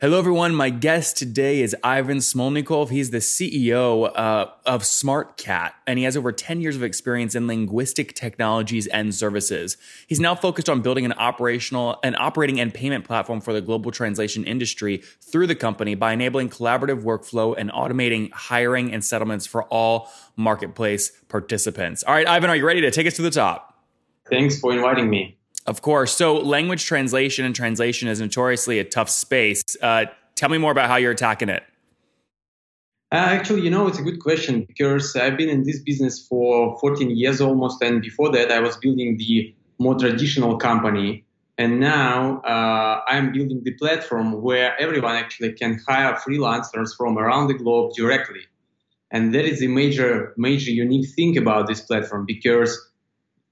Hello, everyone. My guest today is Ivan Smolnikov. He's the CEO uh, of SmartCat, and he has over 10 years of experience in linguistic technologies and services. He's now focused on building an operational, an operating and payment platform for the global translation industry through the company by enabling collaborative workflow and automating hiring and settlements for all marketplace participants. All right, Ivan, are you ready to take us to the top? Thanks for inviting me. Of course. So, language translation and translation is notoriously a tough space. Uh, tell me more about how you're attacking it. Uh, actually, you know, it's a good question because I've been in this business for 14 years almost, and before that, I was building the more traditional company. And now uh, I'm building the platform where everyone actually can hire freelancers from around the globe directly. And that is the major, major unique thing about this platform because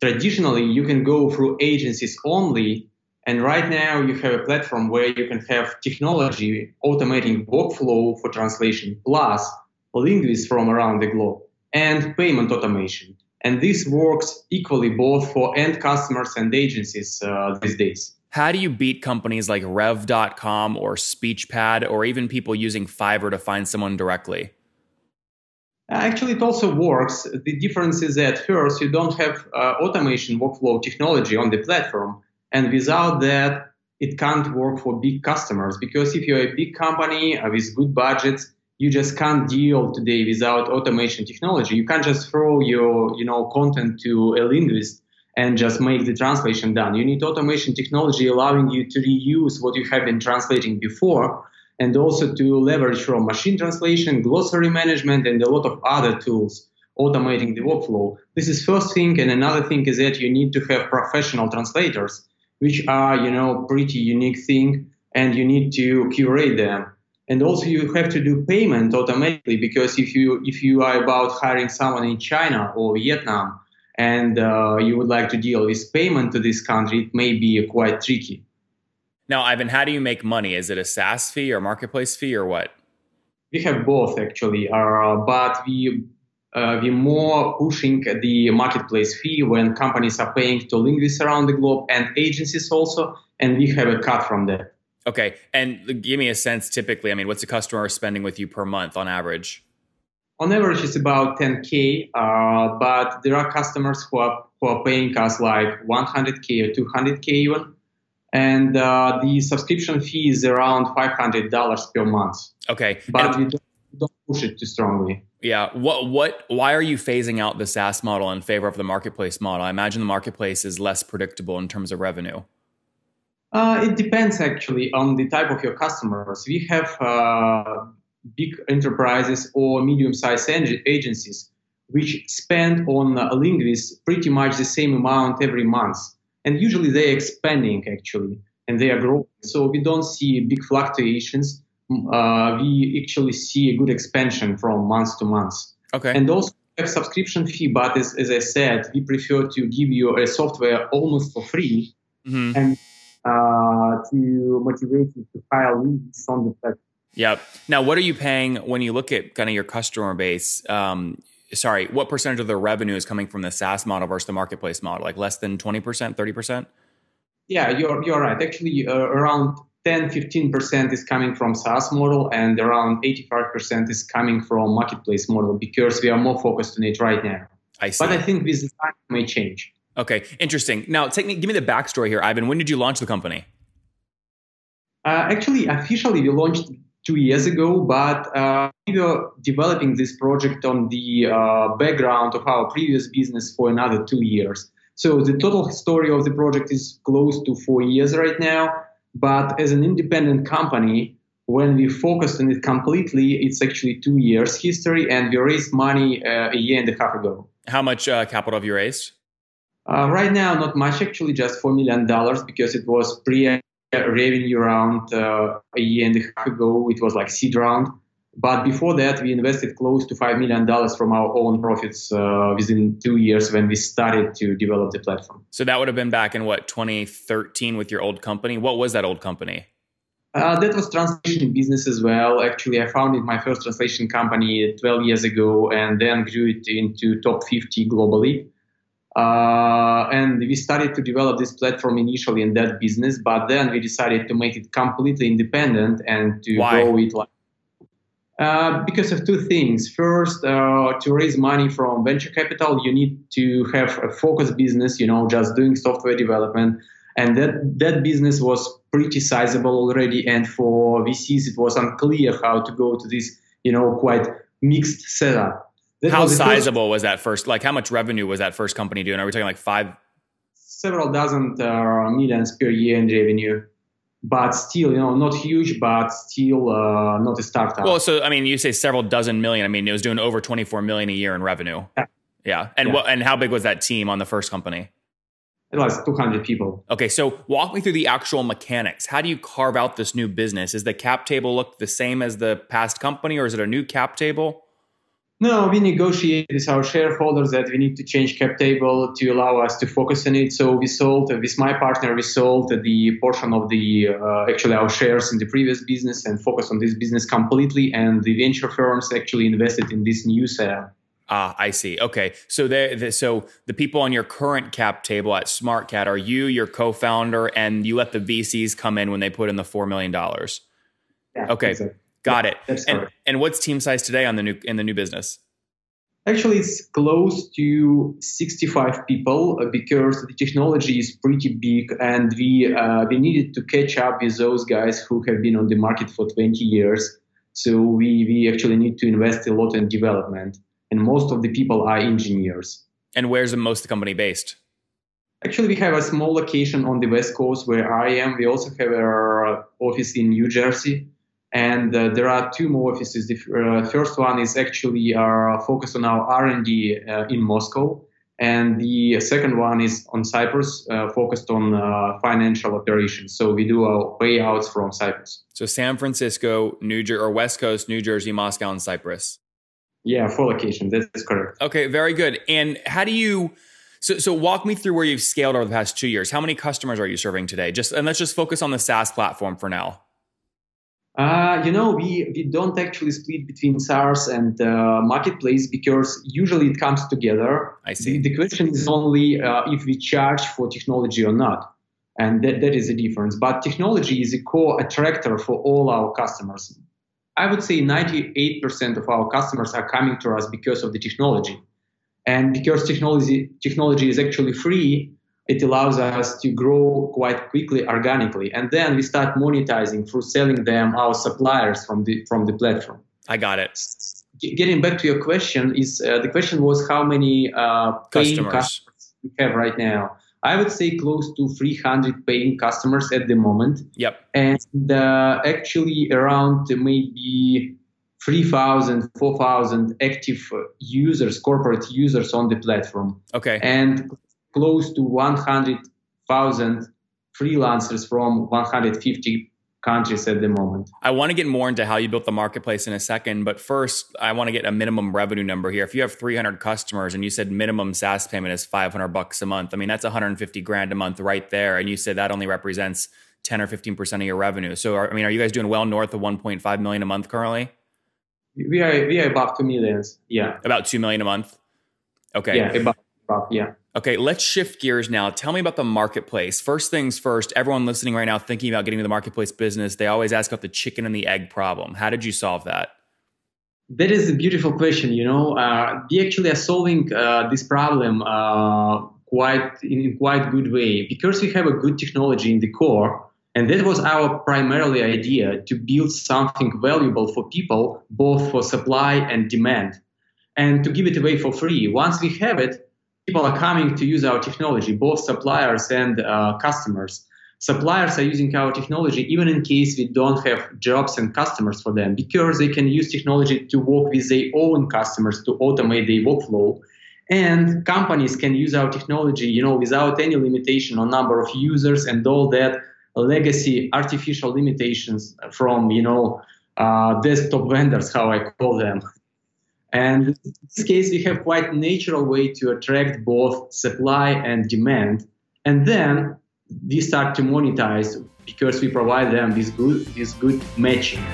traditionally you can go through agencies only and right now you have a platform where you can have technology automating workflow for translation plus linguists from around the globe and payment automation. And this works equally both for end customers and agencies uh, these days. How do you beat companies like rev.com or speechpad or even people using fiverr to find someone directly Actually, it also works. The difference is that first, you don't have uh, automation workflow technology on the platform. And without that, it can't work for big customers because if you're a big company uh, with good budgets, you just can't deal today without automation technology. You can't just throw your, you know, content to a linguist and just make the translation done. You need automation technology allowing you to reuse what you have been translating before and also to leverage from machine translation, glossary management, and a lot of other tools automating the workflow. This is first thing, and another thing is that you need to have professional translators, which are you know pretty unique thing, and you need to curate them. And also you have to do payment automatically because if you if you are about hiring someone in China or Vietnam and uh, you would like to deal with payment to this country, it may be quite tricky. Now, Ivan, how do you make money? Is it a SaaS fee or marketplace fee or what? We have both actually, uh, but we uh, we more pushing the marketplace fee when companies are paying to linguists around the globe and agencies also, and we have a cut from that. Okay, and give me a sense. Typically, I mean, what's a customer spending with you per month on average? On average, it's about 10k, uh, but there are customers who are who are paying us like 100k or 200k even and uh, the subscription fee is around $500 per month. Okay. But and, we don't, don't, push it too strongly. Yeah. What, what, why are you phasing out the SaaS model in favor of the marketplace model? I imagine the marketplace is less predictable in terms of revenue. Uh, it depends actually on the type of your customers. We have uh, big enterprises or medium-sized agencies which spend on linguists pretty much the same amount every month and usually they're expanding actually and they are growing. So we don't see big fluctuations. Uh, we actually see a good expansion from month to month. Okay. And also have subscription fee, but as, as I said, we prefer to give you a software almost for free mm-hmm. and uh, to motivate you to file leads on the platform. Yep. Now, what are you paying when you look at kind of your customer base? Um, sorry, what percentage of the revenue is coming from the SaaS model versus the marketplace model? Like less than 20%, 30%? Yeah, you're, you're right. Actually, uh, around 10, 15% is coming from SaaS model and around 85% is coming from marketplace model because we are more focused on it right now. I see. But I think this time may change. Okay, interesting. Now, take me, give me the backstory here, Ivan. When did you launch the company? Uh, actually, officially, we launched two years ago, but uh, we were developing this project on the uh, background of our previous business for another two years. So the total story of the project is close to four years right now. But as an independent company, when we focused on it completely, it's actually two years history, and we raised money uh, a year and a half ago. How much uh, capital have you raised? Uh, right now, not much actually, just four million dollars because it was pre-revenue round uh, a year and a half ago. It was like seed round. But before that, we invested close to $5 million from our own profits uh, within two years when we started to develop the platform. So that would have been back in what, 2013 with your old company? What was that old company? Uh, that was translation business as well. Actually, I founded my first translation company 12 years ago and then grew it into top 50 globally. Uh, and we started to develop this platform initially in that business, but then we decided to make it completely independent and to Why? grow it like uh, because of two things. First, uh, to raise money from venture capital, you need to have a focused business, you know, just doing software development. And that, that business was pretty sizable already. And for VCs, it was unclear how to go to this, you know, quite mixed setup. That how was sizable was that first? Like, how much revenue was that first company doing? Are we talking like five? several dozen uh, millions per year in revenue. But still, you know, not huge, but still uh, not a startup. Well, so I mean, you say several dozen million. I mean, it was doing over 24 million a year in revenue. Yeah. Yeah. And Yeah. what? And how big was that team on the first company? it was 200 people. Okay, so walk me through the actual mechanics. How do you carve out this new business? Is the cap table look the same as the past company, or is it a new cap table? No, we negotiated with our shareholders that we need to change cap table to allow us to focus on it. So we sold with my partner, we sold the portion of the uh, actually our shares in the previous business and focused on this business completely. And the venture firms actually invested in this new setup. Ah, I see. Okay, so the, the so the people on your current cap table at SmartCat are you, your co-founder, and you let the VCs come in when they put in the four million dollars. Yeah, Okay. exactly. Got it. That's And, correct. and what's team size today on the new in the new business? Actually, it's close to 65 people uh, because the technology is pretty big, and we uh, we needed to catch up with those guys who have been on the market for 20 years. So we we actually need to invest a lot in development, and most of the people are engineers. And where's the most the company based? Actually, we have a small location on the west coast where I am. We also have our office in New Jersey, and uh, there are two more offices. The uh, first one is actually uh, focused on our R&D uh, in Moscow, and the second one is on Cyprus, uh, focused on uh, financial operations. So we do our payouts from Cyprus. So San Francisco, New Jersey, or West Coast, New Jersey, Moscow, and Cyprus. Yeah, four locations. That's correct. Okay, very good. And how do you? So, so walk me through where you've scaled over the past two years. How many customers are you serving today? Just and let's just focus on the SaaS platform for now. Uh, you know, we, we don't actually split between SaaS and uh, marketplace because usually it comes together. I see. The, the question is only uh, if we charge for technology or not. And that, that is the difference. But technology is a core attractor for all our customers. I would say 98% of our customers are coming to us because of the technology. And because technology, technology is actually free, it allows us to grow quite quickly organically. And then we start monetizing through selling them our suppliers from the, from the platform. I got it. G- Getting back to your question, is uh, the question was how many uh, paying Customers. customers we have right now? I would say close to 300 paying customers at the moment Yep. and uh, actually around maybe 3,000, 4,000 active uh, users, corporate users on the platform, Okay. and close to 100,000 freelancers from 150 countries at the moment. I want to get more into how you built the marketplace in a second, but first, I want to get a minimum revenue number here. If you have 300 customers and you said minimum SaaS payment is 500 bucks a month, I mean that's 150 grand a month right there, and you said that only represents 10 or 15 percent of your revenue. So, are, I mean, are you guys doing well north of 1.5 million a month currently? We are we are above two millions. Yeah, About two million a month. Okay. yeah, above, above yeah. Okay, let's shift gears now. Tell me about the marketplace. First things first, everyone listening right now thinking about getting into the marketplace business, they always ask about the chicken and the egg problem. How did you solve that? That is a beautiful question. You know, uh, we actually are solving uh, this problem uh, quite in, quite good way because we have a good technology in the core, and that was our primarily idea to build something valuable for people, both for supply and demand, and to give it away for free. Once we have it, people are coming to use our technology, both suppliers and uh, customers. Suppliers are using our technology even in case we don't have jobs and customers for them because they can use technology to work with their own customers to automate their workflow. And companies can use our technology, you know, without any limitation on number of users and all that legacy artificial limitations from, you know, uh, desktop vendors, how I call them. And in this case, we have quite natural way to attract both supply and demand. And then we start to monetize because we provide them this good, this good matching.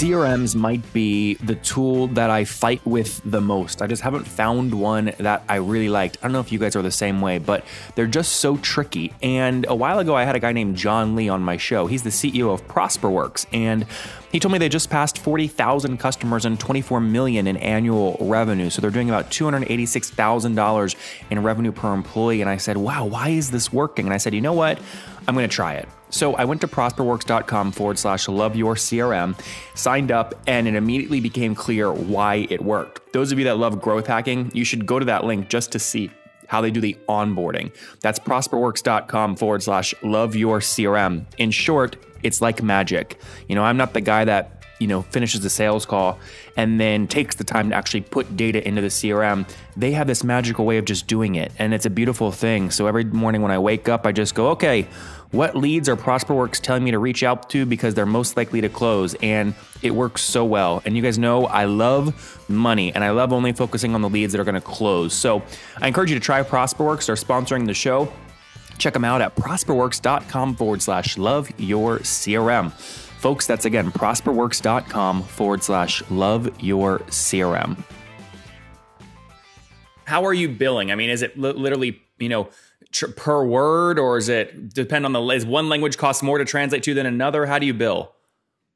CRMs might be the tool that I fight with the most. I just haven't found one that I really liked. I don't know if you guys are the same way, but they're just so tricky. And a while ago, I had a guy named John Lee on my show. He's the CEO of ProsperWorks, and he told me they just passed 40,000 customers and 24 million in annual revenue. So they're doing about $286,000 in revenue per employee. And I said, wow, why is this working? And I said, you know what? I'm going to try it. So I went to prosperworks.com forward slash love your CRM, signed up, and it immediately became clear why it worked. Those of you that love growth hacking, you should go to that link just to see how they do the onboarding. That's prosperworks.com forward slash love your CRM. In short, it's like magic. You know, I'm not the guy that you know finishes the sales call and then takes the time to actually put data into the CRM. They have this magical way of just doing it, and it's a beautiful thing. So every morning when I wake up, I just go, okay, what leads are ProsperWorks telling me to reach out to because they're most likely to close? And it works so well. And you guys know I love money and I love only focusing on the leads that are going to close. So I encourage you to try ProsperWorks. They're sponsoring the show. Check them out at prosperworks.com forward slash love your CRM. Folks, that's again prosperworks.com forward slash love your CRM. How are you billing? I mean, is it li- literally, you know, tr- per word or is it depend on the, is one language cost more to translate to than another? How do you bill?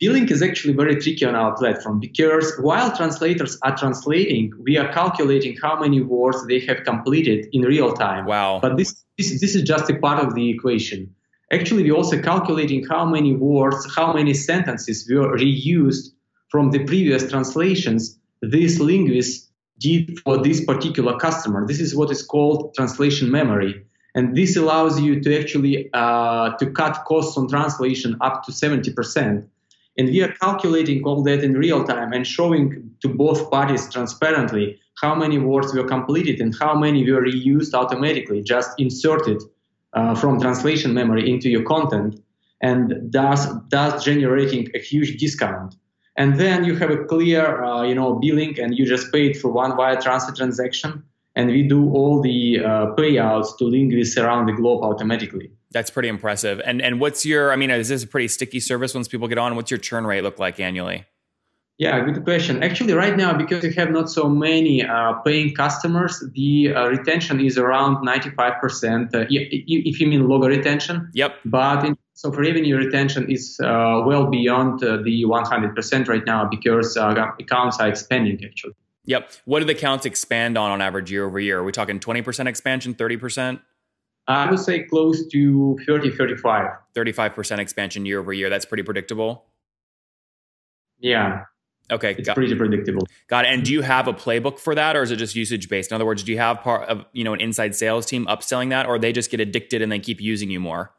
Billing is actually very tricky on our platform because while translators are translating, we are calculating how many words they have completed in real time. Wow. But this, this, this is just a part of the equation. Actually, we're also calculating how many words, how many sentences were reused from the previous translations these linguists did for this particular customer. This is what is called translation memory. And this allows you to actually uh, to cut costs on translation up to 70%. And we are calculating all that in real time and showing to both parties transparently how many words were completed and how many were reused automatically, just inserted uh, from translation memory into your content, and thus, thus generating a huge discount. And then you have a clear, uh, you know, billing, and you just paid for one wire transfer transaction, and we do all the uh, payouts to linguists around the globe automatically. That's pretty impressive. And and what's your? I mean, is this a pretty sticky service once people get on? What's your churn rate look like annually? Yeah, good question. Actually, right now, because we have not so many uh, paying customers, the uh, retention is around 95%. Uh, if you mean logo retention. Yep. But in terms of revenue retention is uh, well beyond uh, the 100% right now because uh, accounts are expanding actually. Yep. What do the counts expand on on average year over year? Are we talking 20% expansion, 30%? I would say close to 30, 35. 35% expansion year over year. That's pretty predictable. Yeah. Okay, it's got, pretty predictable. Got it. And do you have a playbook for that, or is it just usage based? In other words, do you have part of you know an inside sales team upselling that, or they just get addicted and they keep using you more?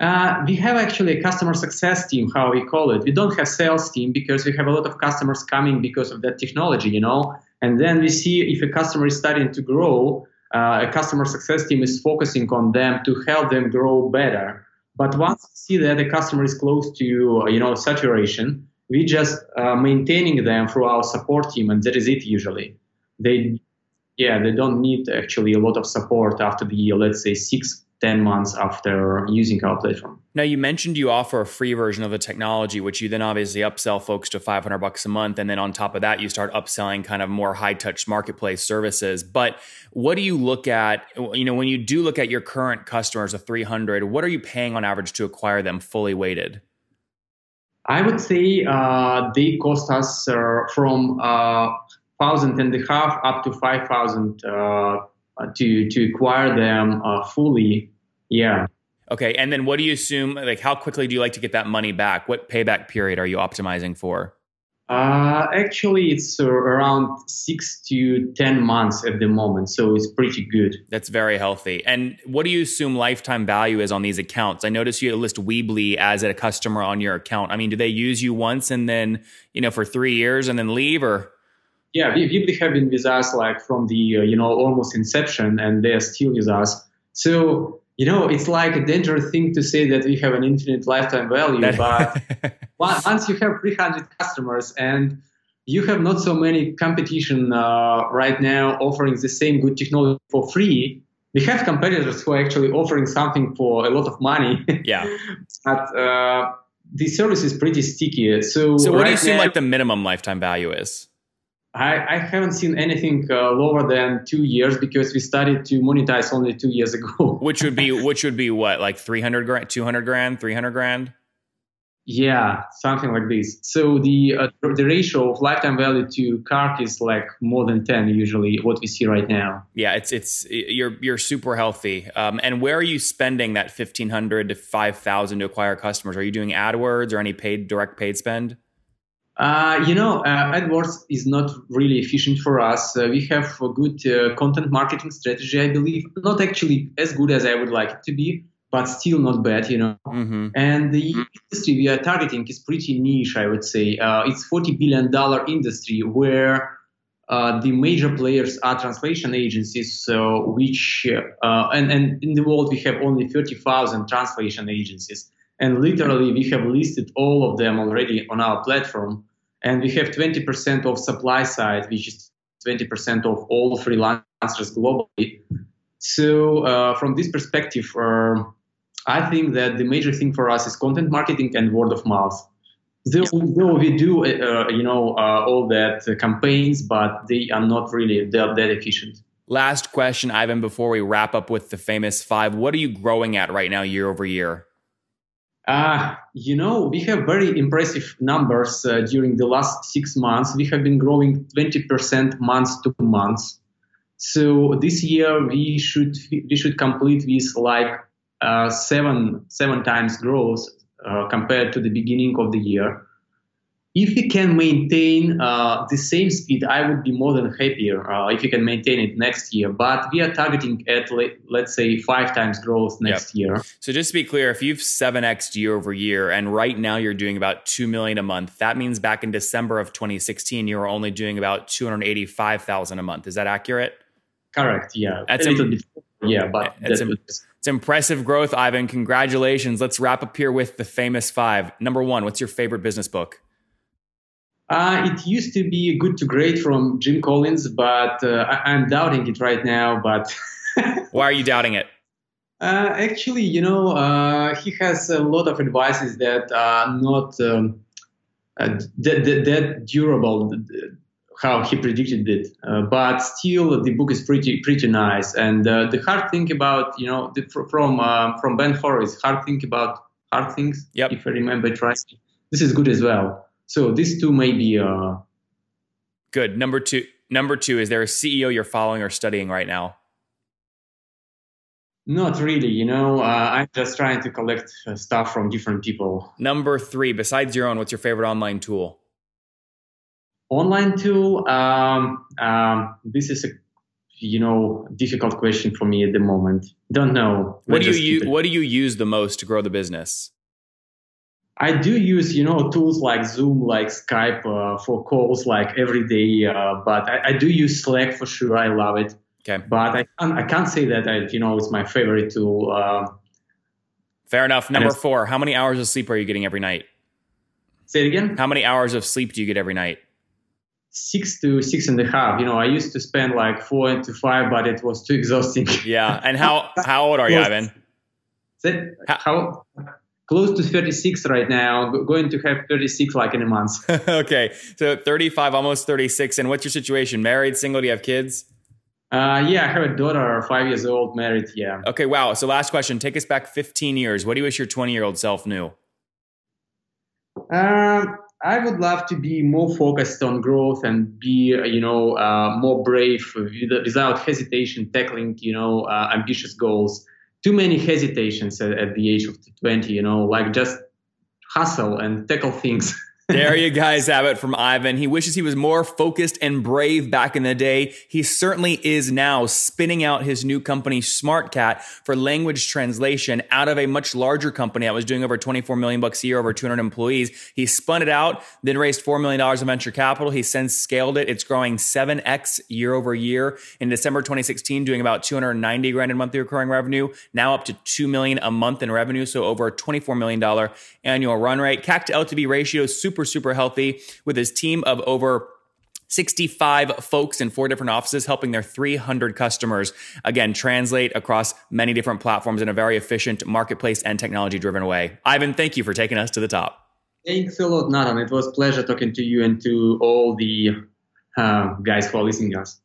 Uh, we have actually a customer success team, how we call it. We don't have sales team because we have a lot of customers coming because of that technology, you know. And then we see if a customer is starting to grow, uh, a customer success team is focusing on them to help them grow better. But once we see that the customer is close to you know saturation, we just uh, maintaining them through our support team, and that is it usually. They, yeah, they don't need actually a lot of support after the let's say six 10 months after using our platform. Now you mentioned you offer a free version of the technology, which you then obviously upsell folks to 500 bucks a month. And then on top of that, you start upselling kind of more high touch marketplace services. But what do you look at, you know, when you do look at your current customers of 300, what are you paying on average to acquire them fully weighted? I would say uh, they cost us uh, from uh, thousand and a half up to five thousand uh, to to acquire them uh, fully. Yeah. Okay, and then what do you assume? Like, how quickly do you like to get that money back? What payback period are you optimizing for? Uh, actually, it's uh, around six to 10 months at the moment. So it's pretty good. That's very healthy. And what do you assume lifetime value is on these accounts? I notice you list Weebly as a customer on your account. I mean, do they use you once and then, you know, for three years and then leave or? Yeah, Weebly have been with us like from the, uh, you know, almost inception and they are still with us. So, you know, it's like a dangerous thing to say that we have an infinite lifetime value, but once you have 300 customers and you have not so many competition uh, right now offering the same good technology for free we have competitors who are actually offering something for a lot of money. Yeah. But uh, the service is pretty sticky so so what right do you seem like the minimum lifetime value is I, I haven't seen anything uh, lower than two years because we started to monetize only two years ago. which would be which would be what like three hundred grand, two hundred grand, three hundred grand. Yeah, something like this. So the uh, the ratio of lifetime value to CAC is like more than ten usually. What we see right now. Yeah, it's it's you're you're super healthy. Um, and where are you spending that fifteen hundred to five thousand to acquire customers? Are you doing AdWords or any paid direct paid spend? Uh, you know, uh, AdWords is not really efficient for us. Uh, we have a good uh, content marketing strategy, I believe. Not actually as good as I would like it to be, but still not bad, you know. Mm-hmm. And the industry we are targeting is pretty niche, I would say. Uh, it's $40 billion industry where uh, the major players are translation agencies, so which, uh, and, and in the world we have only 30,000 translation agencies. And literally we have listed all of them already on our platform. And we have 20% of supply side, which is 20% of all freelancers globally. So uh, from this perspective, uh, I think that the major thing for us is content marketing and word of mouth. Though, though we do, uh, you know, uh, all that uh, campaigns, but they are not really that, that efficient. Last question, Ivan, before we wrap up with the famous five. What are you growing at right now, year over year? Uh, you know, we have very impressive numbers uh, during the last six months. We have been growing 20% month to month. So this year we should we should complete with like uh, seven seven times growth uh, compared to the beginning of the year. If you can maintain uh, the same speed, I would be more than happier uh, if you can maintain it next year. But we are targeting at let's say five times growth next yep. year. So just to be clear, if you've seven x year over year, and right now you're doing about two million a month, that means back in December of 2016 you were only doing about 285 thousand a month. Is that accurate? Correct. Yeah. That's a little bit. Yeah, but it's, Im- it's impressive growth, Ivan. Congratulations. Let's wrap up here with the famous five. Number one, what's your favorite business book? Uh, it used to be Good to Great from Jim Collins, but uh, I- am doubting it right now. But why are you doubting it? Uh, actually, you know, uh, he has a lot of advices that are not um, uh, that, that, that durable how he predicted it. Uh, but still, the book is pretty pretty nice. And uh, the hard thing about you know the, from uh, from Ben Horowitz, hard thing about hard things. Yep. If I remember it right, this is good as well. So these two may be uh, good. Number two. Number two. Is there a CEO you're following or studying right now? Not really, you know. Uh, I'm just trying to collect uh, stuff from different people. Number three, besides your own, what's your favorite online tool? online tool um, um, this is a you know difficult question for me at the moment don't know what do you use, what do you use the most to grow the business i do use you know tools like zoom like skype uh, for calls like every day uh, but I, I, do use slack for sure i love it okay but i can't, I can't say that I, you know it's my favorite tool uh, fair enough number four how many hours of sleep are you getting every night say it again how many hours of sleep do you get every night six to six and a half. You know, I used to spend like four to five, but it was too exhausting. Yeah. And how how old are you, Ivan? How, how close to 36 right now going to have 36 like in a month. Okay so 35 almost 36 and what's your situation? Married single do you have kids? Uh, yeah i have a daughter five years old married yeah. Okay wow so last question. Take us back 15 years. What do you wish your 20 year old self knew? Um, I would love to be more focused on growth and be, you know, uh, more brave without hesitation, tackling, you know, uh, ambitious goals. Too many hesitations at, at, the age of 20, you know, like just hustle and tackle things. there you guys have it from Ivan. He wishes he was more focused and brave back in the day. He certainly is now spinning out his new company, SmartCat, for language translation out of a much larger company that was doing over 24 million bucks a year, over 200 employees. He spun it out, then raised $4 million of venture capital. He since scaled it. It's growing 7x year over year. In December 2016, doing about 290 grand in monthly recurring revenue, now up to 2 million a month in revenue. So over a $24 million annual run rate. CAC to LTV ratio super, super super healthy with his team of over 65 folks in four different offices helping their 300 customers again translate across many different platforms in a very efficient marketplace and technology driven way. Ivan, thank you for taking us to the top. Thanks a lot, Nathan. It was pleasure talking to you and to all the uh, guys who are listening to us.